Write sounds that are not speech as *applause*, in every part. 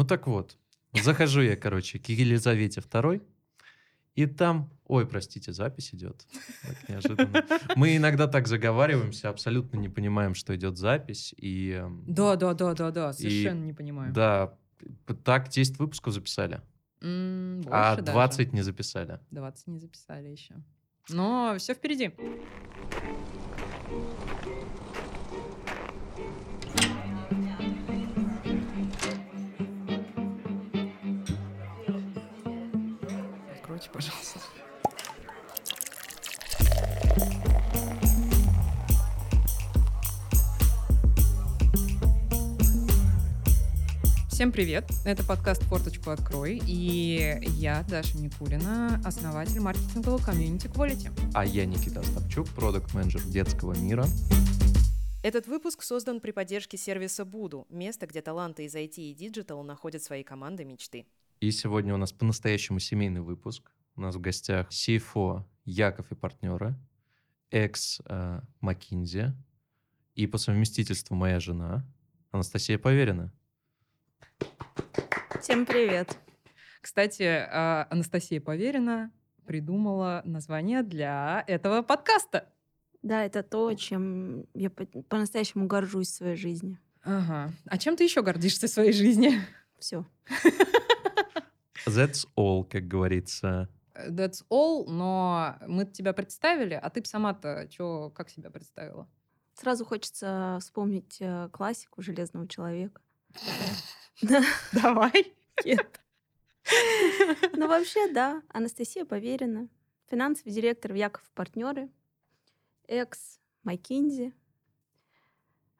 Ну так вот, захожу я, короче, к Елизавете II, и там, ой, простите, запись идет. Так неожиданно. Мы иногда так заговариваемся, абсолютно не понимаем, что идет запись. И, эм, Да, да, да, да, да, И- совершенно не понимаю. да, так 10 выпусков записали, М, а больше даже. 20 не записали. 20 не записали еще. Но все впереди. Откройте, пожалуйста. Всем привет! Это подкаст «Форточку открой» и я, Даша Никулина, основатель маркетингового комьюнити Quality. А я Никита Остапчук, продукт-менеджер детского мира. Этот выпуск создан при поддержке сервиса budu, место, где таланты из IT и digital находят свои команды мечты. И сегодня у нас по-настоящему семейный выпуск. У нас в гостях CFO Яков и партнеры, экс э, Макинзи и по совместительству моя жена Анастасия Поверина. Всем привет. Кстати, а, Анастасия Поверина придумала название для этого подкаста. Да, это то, чем я по- по-настоящему горжусь в своей жизни. Ага. А чем ты еще гордишься в своей жизни? Все. *laughs* That's all, как говорится. That's all, но мы тебя представили, а ты сама-то чё, как себя представила? Сразу хочется вспомнить э, классику Железного человека. Да, *laughs* Давай. нет. Ну, вообще, да. Анастасия Поверина, финансовый директор в Яков партнеры, экс Макинзи,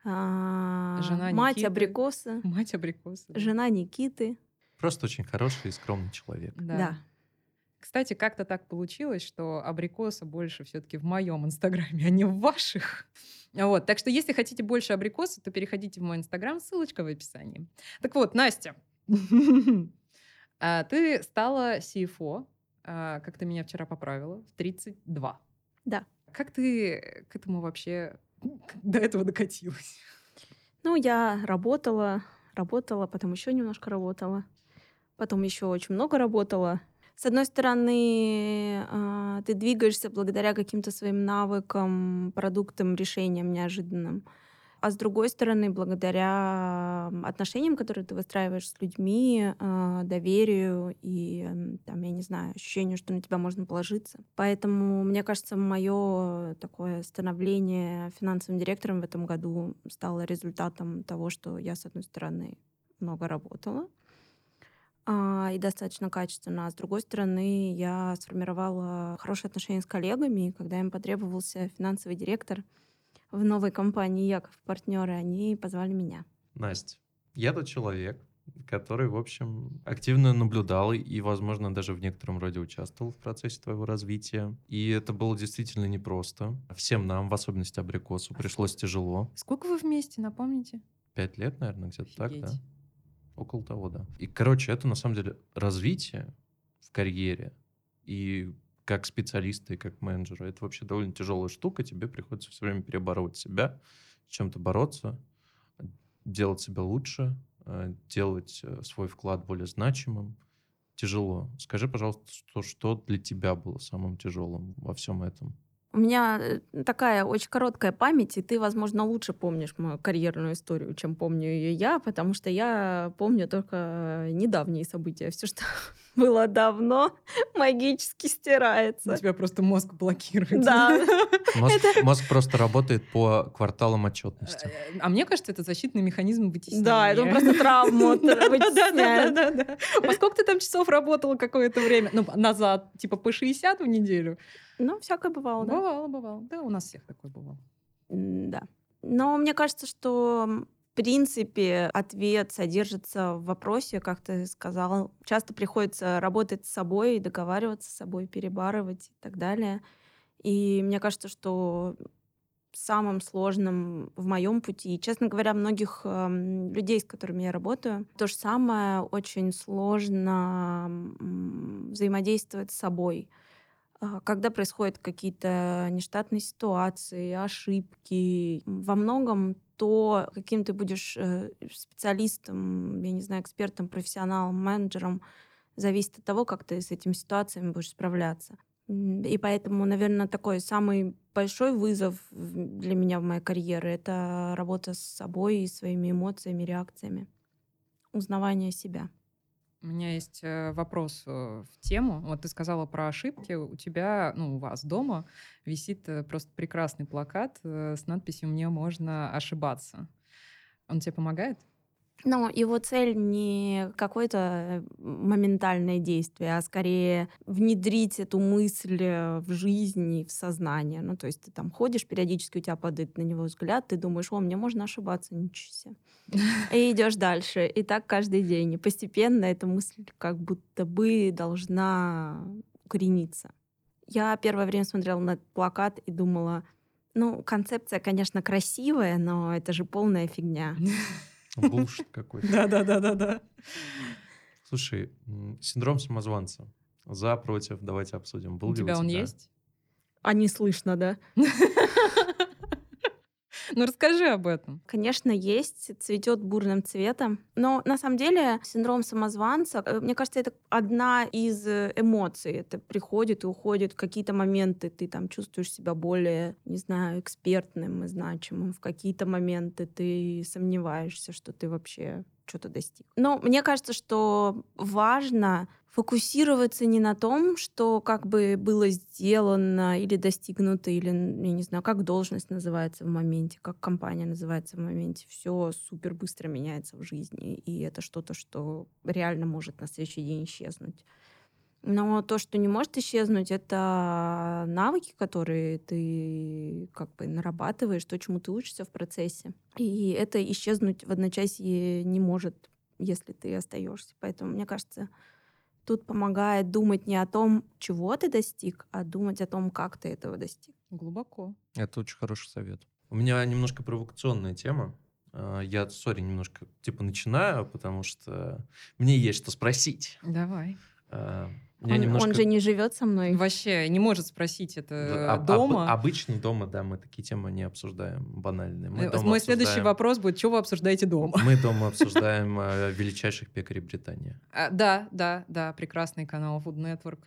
а, Жена мать Никиты. абрикоса, Мать абрикоса. жена Никиты. Просто очень хороший и скромный человек. Да. Да. Кстати, как-то так получилось, что абрикоса больше все-таки в моем инстаграме, а не в ваших. Вот. Так что, если хотите больше абрикоса, то переходите в мой инстаграм, ссылочка в описании. Так вот, Настя, *laughs* а, ты стала CFO, а, как ты меня вчера поправила, в 32. Да. Как ты к этому вообще *laughs* до этого докатилась? Ну, я работала, работала, потом еще немножко работала, потом еще очень много работала. С одной стороны, а, ты двигаешься благодаря каким-то своим навыкам, продуктам, решениям неожиданным. А с другой стороны, благодаря отношениям, которые ты выстраиваешь с людьми, а, доверию и, там, я не знаю, ощущению, что на тебя можно положиться. Поэтому, мне кажется, мое такое становление финансовым директором в этом году стало результатом того, что я, с одной стороны, много работала а, и достаточно качественно, а с другой стороны, я сформировала хорошие отношения с коллегами, и когда им потребовался финансовый директор в новой компании Яков партнеры, они позвали меня. Настя, я тот человек, который, в общем, активно наблюдал и, возможно, даже в некотором роде участвовал в процессе твоего развития. И это было действительно непросто. Всем нам, в особенности абрикосу, пришлось тяжело. Сколько вы вместе, напомните? Пять лет, наверное, где-то так, да? Около того, да. И, короче, это на самом деле развитие в карьере и как специалиста и как менеджера. Это вообще довольно тяжелая штука. Тебе приходится все время перебороть себя, с чем-то бороться, делать себя лучше, э, делать э, свой вклад более значимым. Тяжело. Скажи, пожалуйста, что, что для тебя было самым тяжелым во всем этом? У меня э, такая очень короткая память, и ты, возможно, лучше помнишь мою карьерную историю, чем помню ее я, потому что я помню только недавние события. Все, что было давно, *laughs* магически У стирается. тебя просто мозг блокирует. Да. *laughs* Мозг, мозг просто работает по кварталам отчетности. Э, А мне кажется, это защитный механизм вытеснения. Да, это просто травму *laughs* Да, да, да, вытесняет. да, да. Поскольку ты там часов работала какое-то время, ну, назад, типа по 60 в неделю. Ну, всякое бывало, да. Бывало, бывало. Да, у нас всех такое бывало. Да. Но мне кажется, что принципе ответ содержится в вопросе, как ты сказал. Часто приходится работать с собой, договариваться с собой, перебарывать и так далее. И мне кажется, что самым сложным в моем пути, и, честно говоря, многих эм, людей, с которыми я работаю, то же самое очень сложно м, взаимодействовать с собой а, когда происходят какие-то нештатные ситуации, ошибки. Во многом то, каким ты будешь э, специалистом, я не знаю, экспертом, профессионалом, менеджером, зависит от того, как ты с этими ситуациями будешь справляться. И поэтому, наверное, такой самый большой вызов для меня в моей карьере — это работа с собой и своими эмоциями, реакциями, узнавание себя. У меня есть э, вопрос э, в тему. Вот ты сказала про ошибки. У тебя, ну, у вас дома висит э, просто прекрасный плакат с надписью «Мне можно ошибаться». Он тебе помогает? Но его цель не какое-то моментальное действие, а скорее внедрить эту мысль в жизнь и в сознание. Ну, то есть ты там ходишь, периодически у тебя падает на него взгляд, ты думаешь, о, мне можно ошибаться, ничего себе. *laughs* И идешь дальше. И так каждый день. И постепенно эта мысль как будто бы должна укорениться. Я первое время смотрела на этот плакат и думала, ну, концепция, конечно, красивая, но это же полная фигня. *laughs* Булшит какой-то. Да-да-да-да-да. Слушай, синдром самозванца. За, против, давайте обсудим. Был У тебя он есть? А не слышно, да? *laughs* *laughs* Ну расскажи об этом. Конечно, есть, цветет бурным цветом. Но на самом деле синдром самозванца, э, мне кажется, это одна из э, эмоций. Это приходит и уходит в какие-то моменты. Ты там чувствуешь себя более, не знаю, экспертным и значимым. В какие-то моменты ты сомневаешься, что ты вообще что-то достиг. Но мне кажется, что важно фокусироваться не на том, что как бы было сделано или достигнуто, или, я не знаю, как должность называется в моменте, как компания называется в моменте. Все супер быстро меняется в жизни, и это что-то, что реально может на следующий день исчезнуть. Но то, что не может исчезнуть, это навыки, которые ты как бы нарабатываешь, то, чему ты учишься в процессе. И это исчезнуть в одночасье не может, если ты остаешься. Поэтому, мне кажется, тут помогает думать не о том, чего ты достиг, а думать о том, как ты этого достиг. Глубоко. Это очень хороший совет. У меня немножко провокационная тема. А, я, сори, немножко типа начинаю, потому что мне есть что спросить. Давай. А, он, немножко... он же не живет со мной. Вообще не может спросить это об, дома. Об, обычно дома, да, мы такие темы не обсуждаем банальные. Мы э, Мой обсуждаем... следующий вопрос будет, что вы обсуждаете дома? Мы дома обсуждаем э, величайших пекарей Британии. А, да, да, да, прекрасный канал Food Network.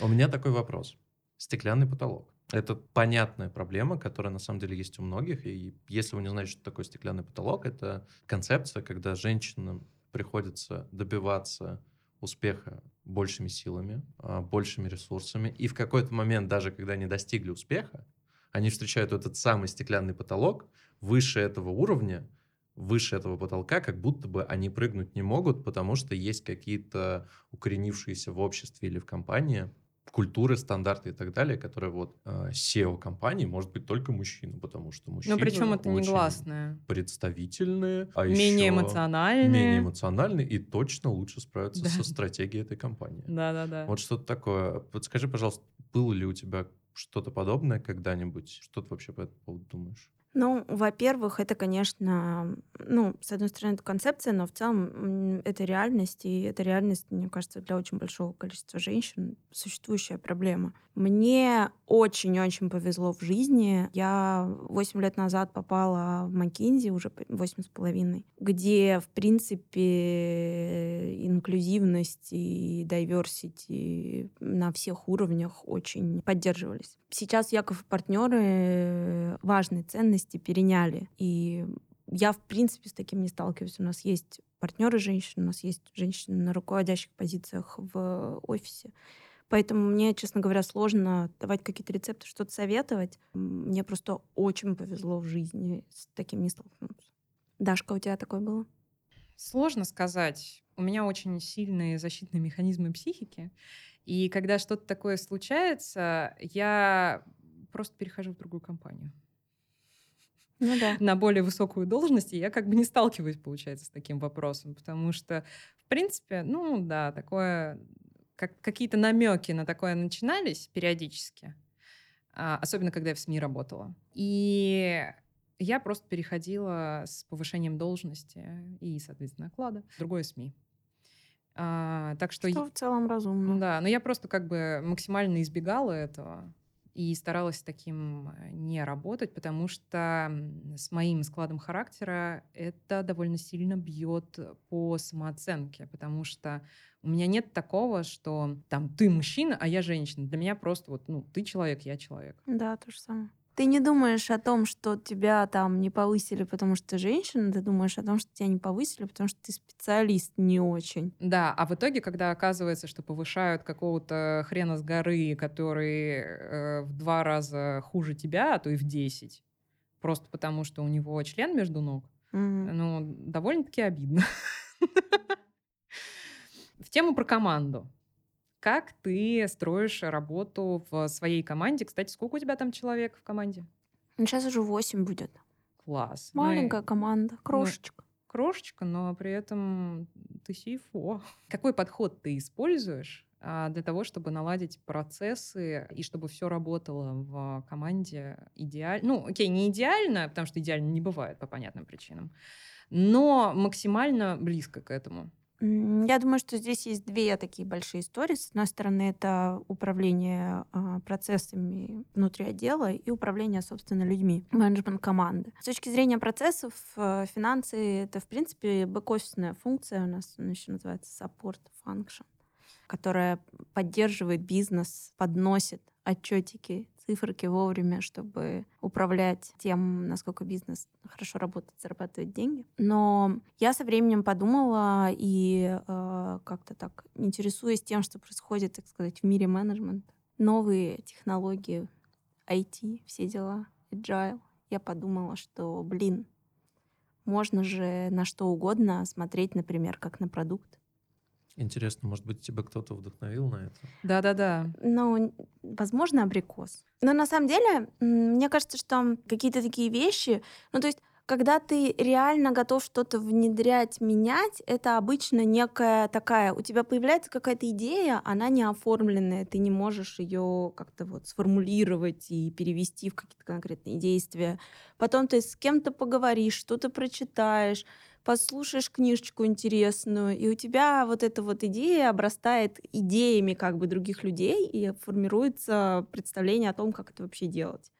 У меня такой вопрос. Стеклянный потолок. Это понятная проблема, которая на самом деле есть у многих. И если вы не знаете, что такое стеклянный потолок, это концепция, когда женщинам приходится добиваться успеха большими силами, а, большими ресурсами. И в какой-то момент, даже когда они достигли успеха, они встречают этот самый стеклянный потолок выше этого уровня, выше этого потолка, как будто бы они прыгнуть не могут, потому что есть какие-то укоренившиеся в обществе или в компании культуры, стандарты и так далее, которые вот э, SEO компании может быть только мужчина, потому что мужчины Но причем это негласное. представительные, а менее еще эмоциональные. менее эмоциональные и точно лучше справятся да. со стратегией этой компании. Да-да-да. Вот что-то такое. Подскажи, пожалуйста, было ли у тебя что-то подобное когда-нибудь? Что ты вообще по этому поводу думаешь? Ну, во-первых, это, конечно, ну, с одной стороны, это концепция, но в целом это реальность, и это реальность, мне кажется, для очень большого количества женщин существующая проблема. Мне очень-очень повезло в жизни. Я 8 лет назад попала в Маккинзи, уже 8 с половиной, где, в принципе, инклюзивность и diversity на всех уровнях очень поддерживались. Сейчас Яков и партнеры важные ценности переняли. И я, в принципе, с таким не сталкиваюсь. У нас есть партнеры женщины, у нас есть женщины на руководящих позициях в офисе. Поэтому мне, честно говоря, сложно давать какие-то рецепты, что-то советовать. Мне просто очень повезло в жизни с таким не столкнуться. Дашка, у тебя такое было? Сложно сказать. У меня очень сильные защитные механизмы психики. И когда что-то такое случается, я просто перехожу в другую компанию. Ну да. на более высокую должность, и я как бы не сталкиваюсь, получается, с таким вопросом, потому что, в принципе, ну да, такое как, какие-то намеки на такое начинались периодически, а, особенно когда я в СМИ работала. И я просто переходила с повышением должности и, соответственно, оклада в другое СМИ. А, так что... Что в целом разумно. Да, но я просто как бы максимально избегала этого. И старалась таким э, не работать, потому что с моим складом характера это довольно сильно бьет по самооценке, потому что у меня нет такого, что там ты мужчина, а я женщина. Для меня просто вот, ну, ты человек, я человек. Да, то же самое. Ты не думаешь о том, что тебя там не повысили, потому что ты женщина, ты думаешь о том, что тебя не повысили, потому что ты специалист не очень. Да, а в итоге, когда оказывается, что повышают какого-то хрена с горы, который э, в два раза хуже тебя, а то и в десять, просто потому что у него член между ног, Мгм. ну, довольно-таки обидно. *laughs* В тему про команду. Как ты строишь работу в своей команде? Кстати, сколько у тебя там человек в команде? Ну, сейчас уже 8 будет. Класс. Ну Маленькая команда, крошечка. Крошечка, но при этом ты CFO. *laughs* Какой подход ты используешь а, для того, чтобы наладить процессы и чтобы все работало в команде идеально? Ну, окей, не идеально, потому что идеально не бывает по понятным причинам, но максимально близко к этому. Я думаю, что здесь есть две такие большие истории. С одной стороны, это управление а, процессами внутри отдела и управление, собственно, людьми, менеджмент команды. С точки зрения процессов, э, финансы — это, в принципе, бэк-офисная функция у нас, она еще называется support function, которая поддерживает бизнес, подносит отчетики, циферки вовремя, чтобы управлять тем, насколько бизнес хорошо работает, зарабатывает деньги. Но я со временем подумала и э, как-то так, интересуясь тем, что происходит, так сказать, в мире менеджмента, новые технологии, IT, все дела, agile, я подумала, что, блин, можно же на что угодно смотреть, например, как на продукт. Интересно, может быть, тебя кто-то вдохновил на это? Да-да-да. Ну, возможно, абрикос. Но на самом деле, мне кажется, что какие-то такие вещи, ну, то есть, когда ты реально готов что-то внедрять, менять, это обычно некая такая, у тебя появляется какая-то идея, она не оформленная, ты не можешь ее как-то вот сформулировать и перевести в какие-то конкретные действия. Потом ты с кем-то поговоришь, что-то прочитаешь, послушаешь книжечку интересную, и у тебя вот эта вот идея обрастает идеями как бы других людей, и формируется представление о том, как это вообще делать.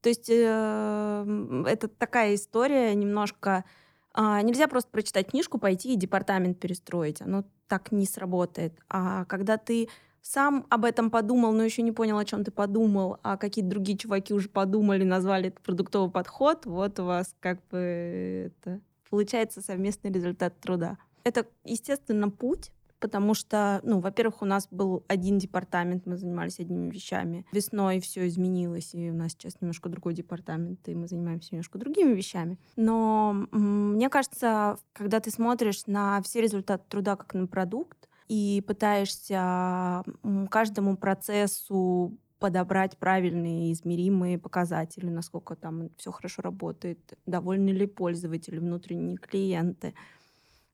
То есть э, это такая история немножко... а, нельзя просто прочитать книжку, пойти и департамент перестроить. Оно так не сработает. А когда ты сам об этом подумал, но еще не понял, о чем ты подумал, а какие-то другие чуваки уже подумали, назвали это продуктовый подход, вот у вас как бы это получается совместный результат труда. Это, естественно, путь, потому что, ну, во-первых, у нас был один департамент, мы занимались одними вещами. Весной все изменилось, и у нас сейчас немножко другой департамент, и мы занимаемся немножко другими вещами. Но мне кажется, когда ты смотришь на все результаты труда как на продукт, и пытаешься каждому процессу подобрать правильные измеримые показатели, насколько там все хорошо работает, довольны ли пользователи, внутренние клиенты.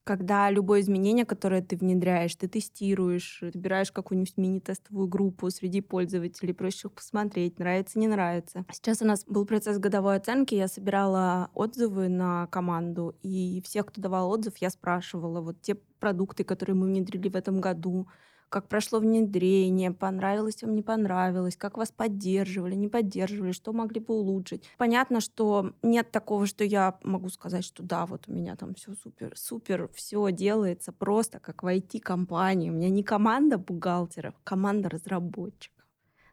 Когда любое изменение, которое ты внедряешь, ты тестируешь, собираешь какую-нибудь мини-тестовую группу среди пользователей, просишь их посмотреть, нравится, не нравится. Сейчас у нас был процесс годовой оценки, я собирала отзывы на команду, и всех, кто давал отзыв, я спрашивала, вот те продукты, которые мы внедрили в этом году, как прошло внедрение, понравилось вам, не понравилось, как вас поддерживали, не поддерживали, что могли бы улучшить. Понятно, что нет такого, что я могу сказать, что да, вот у меня там все супер, супер, все делается просто как в IT-компании. У меня не команда бухгалтеров, команда разработчиков.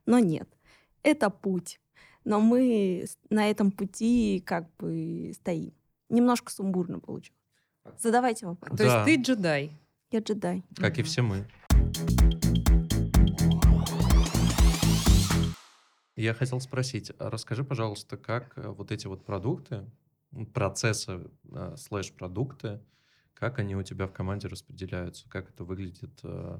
Но нет, это путь. Но мы на этом пути как бы стоим. Немножко сумбурно получилось. Задавайте вопрос. То Да. есть ты джедай. Я джедай. Как и Мгм. все мы. Я хотел спросить, а расскажи, пожалуйста, как э, вот эти вот продукты, процессы э, слэш-продукты, как они у тебя в команде распределяются, как это выглядит э,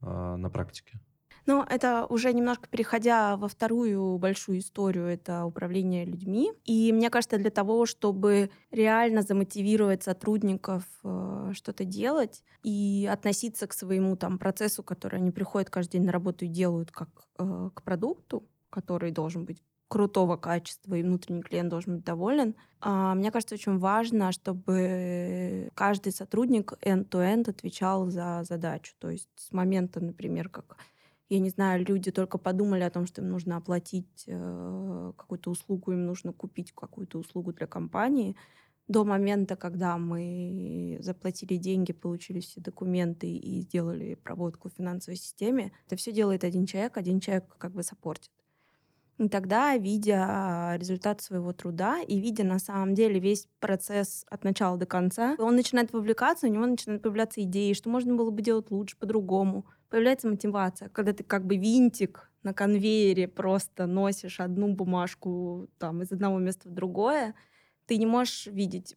на практике? Ну, это уже немножко переходя во вторую большую историю, это управление людьми. И мне кажется, для того, чтобы реально замотивировать сотрудников э, что-то делать и относиться к своему там процессу, который они приходят каждый день на работу и делают как э, к продукту, который должен быть крутого качества, и внутренний клиент должен быть доволен. А, Мне кажется, очень важно, чтобы каждый сотрудник end-to-end отвечал за задачу. То есть с момента, например, как я не знаю, люди только подумали о том, что им нужно оплатить э, какую-то услугу, им нужно купить какую-то услугу для компании, до момента, когда мы заплатили деньги, получили все документы и сделали проводку в финансовой системе, это все делает один человек, один человек как бы саппортит. И тогда, видя результат своего труда и видя на самом деле весь процесс от начала до конца, он начинает вовлекаться, у него начинают появляться идеи, что можно было бы делать лучше, по-другому. Появляется мотивация, когда ты как бы винтик на конвейере просто носишь одну бумажку там из одного места в другое, ты не можешь видеть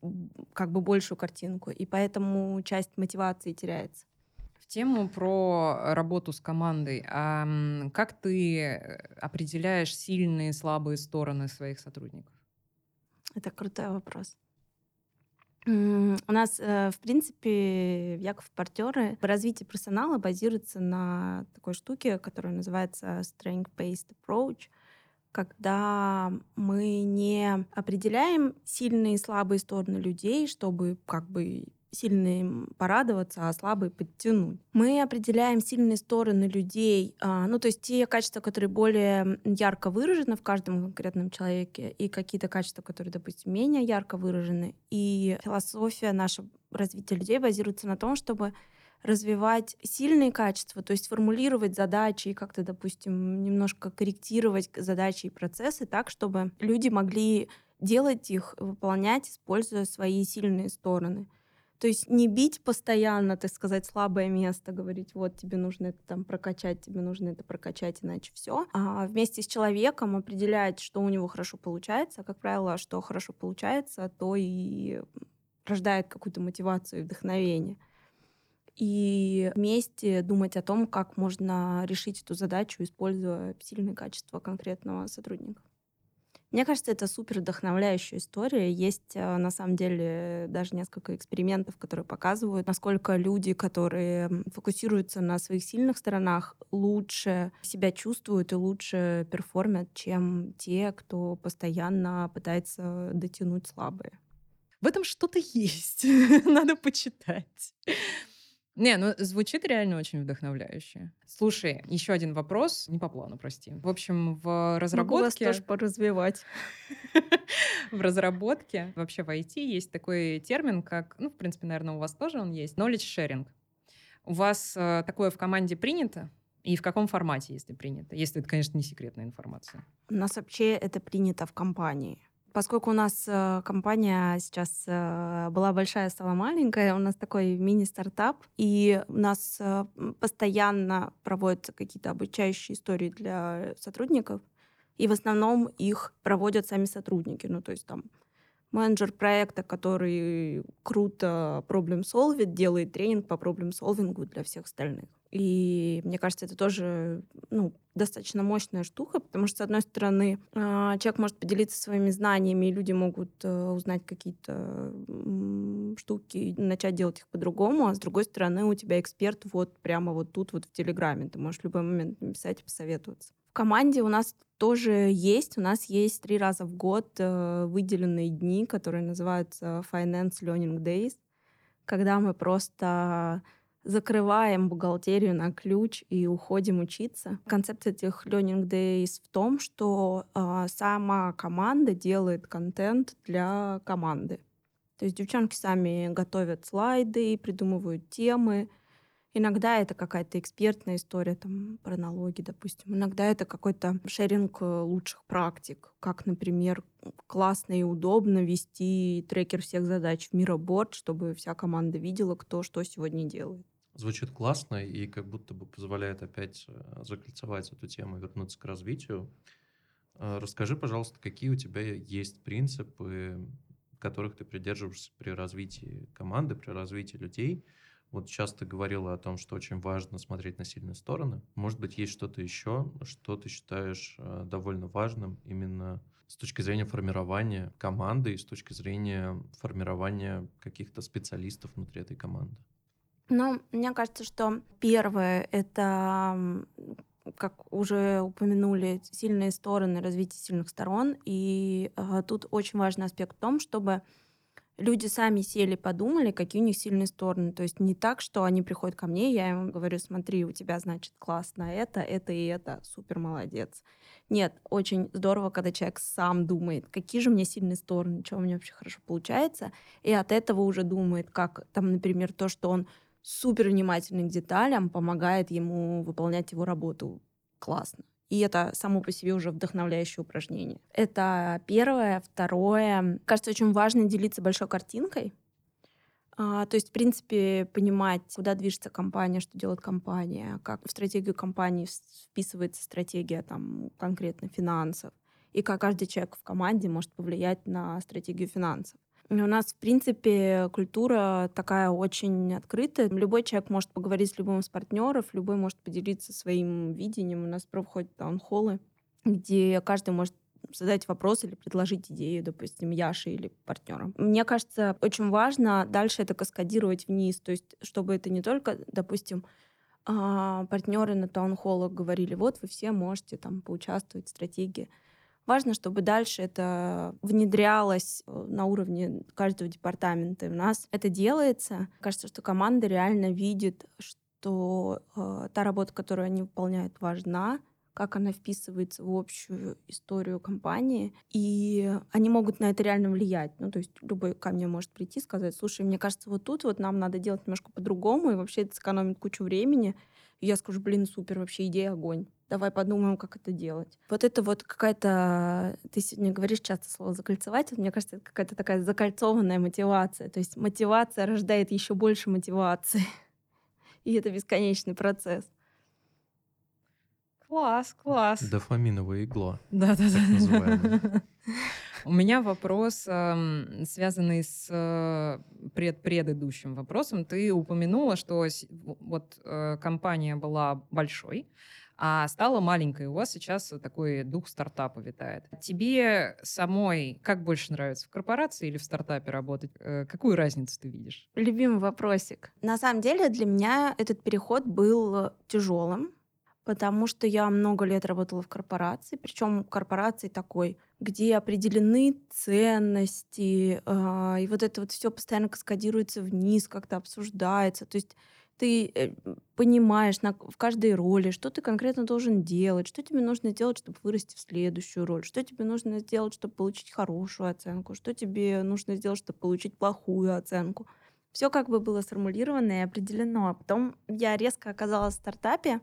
как бы большую картинку, и поэтому часть мотивации теряется. Тему про работу с командой. А как ты э, определяешь сильные и слабые стороны своих сотрудников? Это крутой вопрос. У нас, э, в принципе, Яков Партнеры развитие персонала базируется на такой штуке, которая называется Strength-Based Approach — когда мы не определяем сильные и слабые стороны людей, чтобы как бы сильные порадоваться, а слабые подтянуть. Мы определяем сильные стороны людей, а, ну то есть те качества, которые более ярко выражены в каждом конкретном человеке, и какие-то качества, которые, допустим, менее ярко выражены. И философия наша развития людей базируется на том, чтобы развивать сильные качества, то есть формулировать задачи и как-то, допустим, немножко корректировать задачи и процессы так, чтобы люди могли делать их, выполнять, используя свои сильные стороны. То есть не бить постоянно, так сказать, слабое место, говорить, вот тебе нужно это там прокачать, тебе нужно это прокачать, иначе все. А вместе с человеком определять, что у него хорошо получается. А, как правило, что хорошо получается, то и рождает какую-то мотивацию и вдохновение и вместе думать о том, как можно решить эту задачу, используя сильные качества конкретного сотрудника. Мне кажется, это супер вдохновляющая история. Есть э, на самом деле даже несколько экспериментов, которые показывают, насколько люди, которые фокусируются на своих сильных сторонах, лучше себя чувствуют и лучше перформят, чем те, кто постоянно пытается дотянуть слабые. В этом что-то есть. *laughs* Надо почитать. Не, ну звучит реально очень вдохновляюще. Слушай, еще один вопрос, не по плану, прости. В общем, в разработке... Могу вас тоже поразвивать. *laughs* В разработке, вообще в IT есть такой термин, как, ну, в принципе, наверное, у вас тоже он есть, knowledge sharing. У вас э, такое в команде принято? И в каком формате, если принято? Если это, конечно, не секретная информация. У нас вообще это принято в компании. Поскольку у нас э, компания сейчас э, была большая, стала маленькая, у нас такой мини-стартап, и у нас э, постоянно проводятся какие-то обучающие истории для сотрудников, и в основном их проводят сами сотрудники. Ну, то есть там менеджер проекта, который круто проблем-солвит, делает тренинг по проблем-солвингу для всех остальных. И мне кажется, это тоже ну, достаточно мощная штука, потому что, с одной стороны, а, человек может поделиться своими знаниями, и люди могут э, узнать какие-то штуки и начать делать их по-другому, а с другой стороны, у тебя эксперт вот прямо вот тут вот в Телеграме. Ты можешь в любой момент написать и посоветоваться. В команде у нас тоже есть. У нас есть три раза в год э, выделенные дни, которые называются Finance Learning Days, когда мы просто закрываем бухгалтерию на ключ и уходим учиться. Концепт этих Learning Days в том, что э, сама команда делает контент для команды. То есть девчонки сами готовят слайды, придумывают темы. Иногда это какая-то экспертная история там, про налоги, допустим. Иногда это какой-то шеринг э, лучших практик, как, например, классно и удобно вести трекер всех задач в Мироборд, чтобы вся команда видела, кто что сегодня делает. Звучит классно и как будто бы позволяет опять э, закольцевать эту тему и вернуться к развитию. Э, расскажи, пожалуйста, какие у тебя есть принципы, которых ты придерживаешься при развитии команды, при развитии людей. Вот сейчас ты говорила о том, что очень важно смотреть на сильные стороны. Может быть, есть что-то еще, что ты считаешь э, довольно важным именно с точки зрения формирования команды и с точки зрения формирования каких-то специалистов внутри этой команды? Ну, мне кажется, что первое — это, как уже упомянули, сильные стороны, развитие сильных сторон. И э, тут очень важный аспект в том, чтобы люди сами сели, подумали, какие у них сильные стороны. То есть не так, что они приходят ко мне, я им говорю, смотри, у тебя, значит, классно это, это и это, супер молодец. Нет, очень здорово, когда человек сам думает, какие же у меня сильные стороны, что у меня вообще хорошо получается, и от этого уже думает, как там, например, то, что он супер внимательный к деталям, помогает ему выполнять его работу классно. И это само по себе уже вдохновляющее упражнение. Это первое. Второе. Кажется, очень важно делиться большой картинкой. А, то есть, в принципе, понимать, куда движется компания, что делает компания, как в стратегию компании вписывается стратегия там, конкретно финансов, и как каждый человек в команде может повлиять на стратегию финансов. У нас, в принципе, культура такая очень открытая. Любой человек может поговорить с любым из партнеров, любой может поделиться своим видением. У нас проходят таунхоллы, где каждый может задать вопрос или предложить идею, допустим, Яше или партнерам. Мне кажется, очень важно дальше это каскадировать вниз, то есть чтобы это не только, допустим, а, партнеры на таунхоллах говорили, вот вы все можете там поучаствовать в стратегии. Важно, чтобы дальше это внедрялось э, на уровне каждого департамента. И у нас это делается. Кажется, что команда реально видит, что э, та работа, которую они выполняют, важна, как она вписывается в общую историю компании, и они могут на это реально влиять. Ну, то есть любой ко мне может прийти и сказать, слушай, мне кажется, вот тут вот нам надо делать немножко по-другому, и вообще это сэкономит кучу времени. И я скажу, блин, супер, вообще идея огонь давай подумаем, как это делать. Вот это вот какая-то, ты сегодня говоришь часто слово закольцевать, мне кажется, это какая-то такая закольцованная мотивация. То есть мотивация рождает еще больше мотивации. *laughs* И это бесконечный процесс. Класс, класс. Дофаминовая игла. Да, да, да. У меня вопрос, связанный с э, пред предыдущим вопросом. Ты упомянула, что вот э, компания была большой, а стала маленькой. У вас сейчас такой дух стартапа витает. Тебе самой как больше нравится, в корпорации или в стартапе работать? Э, какую разницу ты видишь? Любимый вопросик. На самом деле для меня этот переход был тяжелым, потому что я много лет работала в корпорации, причем корпорации такой, где определены ценности, э, и вот это вот все постоянно каскадируется вниз, как-то обсуждается. То есть ты э, понимаешь на, в каждой роли, что ты конкретно должен делать, что тебе нужно сделать, чтобы вырасти в следующую роль, что тебе нужно сделать, чтобы получить хорошую оценку, что тебе нужно сделать, чтобы получить плохую оценку. Все как бы было сформулировано и определено. А потом я резко оказалась в стартапе,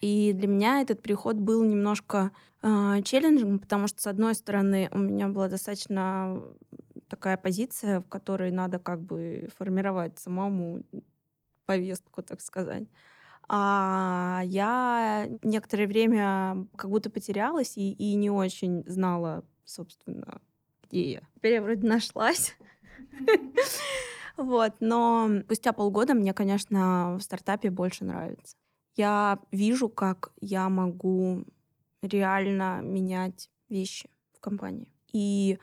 и для меня этот переход был немножко э, челленджем, потому что, с одной стороны, у меня была достаточно такая позиция, в которой надо как бы формировать самому повестку, так сказать. А я некоторое время как будто потерялась и, и не очень знала, собственно, где я. Теперь я вроде нашлась. *laughs* Вот, но спустя полгода мне, конечно, в стартапе больше нравится. Я вижу, как я могу реально менять вещи в компании. И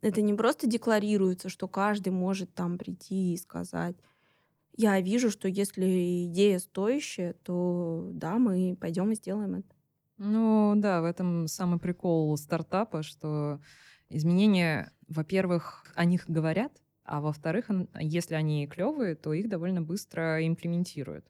это не просто декларируется, что каждый может там прийти и сказать, я вижу, что если идея стоящая, то да, мы пойдем и сделаем это. Ну да, в этом самый прикол стартапа, что изменения, во-первых, о них говорят, а во-вторых, если они клевые, то их довольно быстро имплементируют.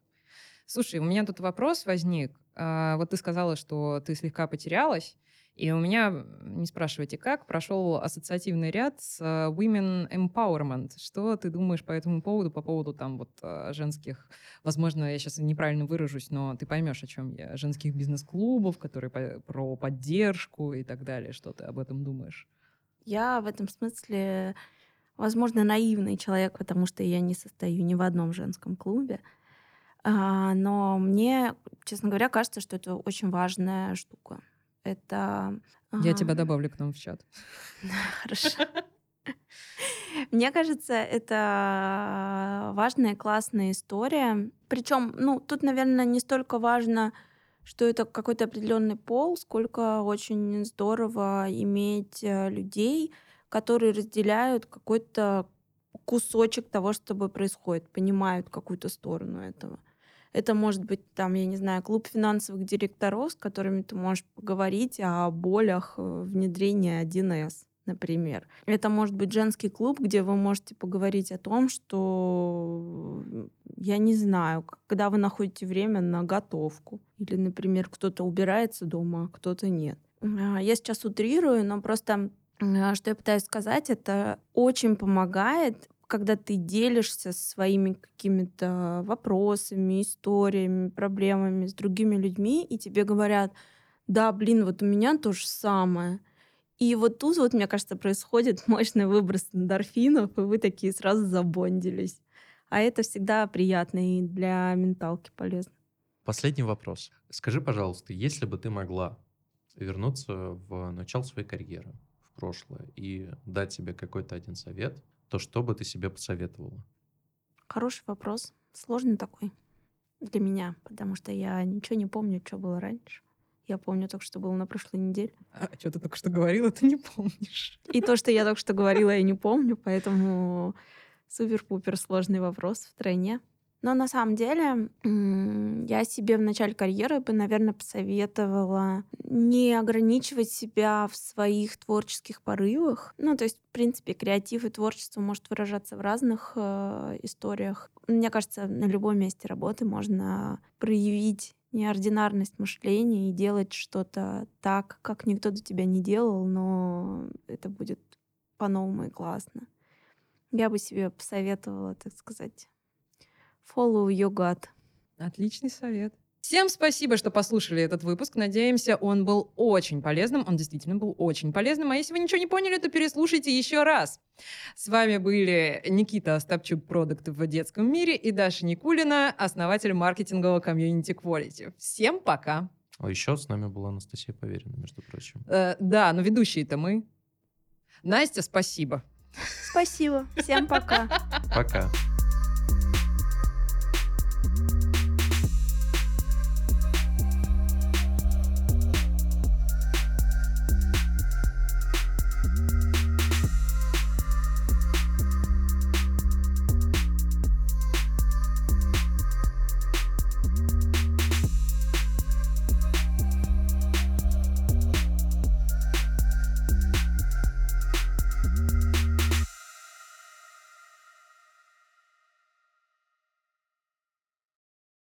Слушай, у меня тут вопрос возник. А, вот ты сказала, что ты слегка потерялась. И у меня, не спрашивайте как, прошел ассоциативный ряд с э, Women Empowerment. Что ты думаешь по этому поводу, по поводу там вот э, женских, возможно, я сейчас неправильно выражусь, но ты поймешь, о чем я, женских бизнес-клубов, которые по, про поддержку и так далее. Что ты об этом думаешь? Я в этом смысле, возможно, наивный человек, потому что я не состою ни в одном женском клубе. А, но мне, честно говоря, кажется, что это очень важная штука. Это... Я тебя добавлю к нам в чат. *laughs* Хорошо. *laughs* Мне кажется, это важная, классная история. Причем, ну, тут, наверное, не столько важно, что это какой-то определенный пол, сколько очень здорово иметь э, людей, которые разделяют какой-то кусочек того, что тобой происходит, понимают какую-то сторону этого. Это может быть, там, я не знаю, клуб финансовых директоров, с которыми ты можешь поговорить о болях э, внедрения 1С, например. Это может быть женский клуб, где вы можете поговорить о том, что, я не знаю, когда вы находите время на готовку. Или, например, кто-то убирается дома, а кто-то нет. А, я сейчас утрирую, но просто а, что я пытаюсь сказать, это очень помогает когда ты делишься своими какими-то вопросами, историями, проблемами с другими людьми, и тебе говорят, да, блин, вот у меня то же самое. И вот тут вот, мне кажется, происходит *laughs* мощный выброс эндорфинов, и вы такие сразу забондились. А это всегда приятно и для менталки полезно. Последний вопрос. Скажи, пожалуйста, если бы ты могла вернуться в начало своей карьеры, в прошлое, и дать себе какой-то один совет, то что бы ты себе посоветовала? Хороший вопрос. Сложный такой для меня, потому что я ничего не помню, что было раньше. Я помню только, что было на прошлой неделе. А что ты только что говорила, ты не помнишь. И то, что я только что говорила, я не помню, поэтому *laughs* супер-пупер сложный вопрос в тройне. Но на самом деле я себе в начале карьеры бы, наверное, посоветовала не ограничивать себя в своих творческих порывах. Ну, то есть, в принципе, креатив и творчество может выражаться в разных э, историях. Мне кажется, на любом месте работы можно проявить неординарность мышления и делать что-то так, как никто до тебя не делал, но это будет по-новому и классно. Я бы себе посоветовала, так сказать, follow your gut. Отличный совет. Всем спасибо, что послушали этот выпуск. Надеемся, он был очень полезным. Он действительно был очень полезным. А если вы ничего не поняли, то переслушайте еще раз. С вами были Никита Остапчук, продукт в детском мире, и Даша Никулина, основатель маркетингового комьюнити Quality. Всем пока. А еще с нами была Анастасия Поверина, между прочим. Э, да, но ведущие-то мы. Настя, спасибо. Спасибо. Всем пока. Пока.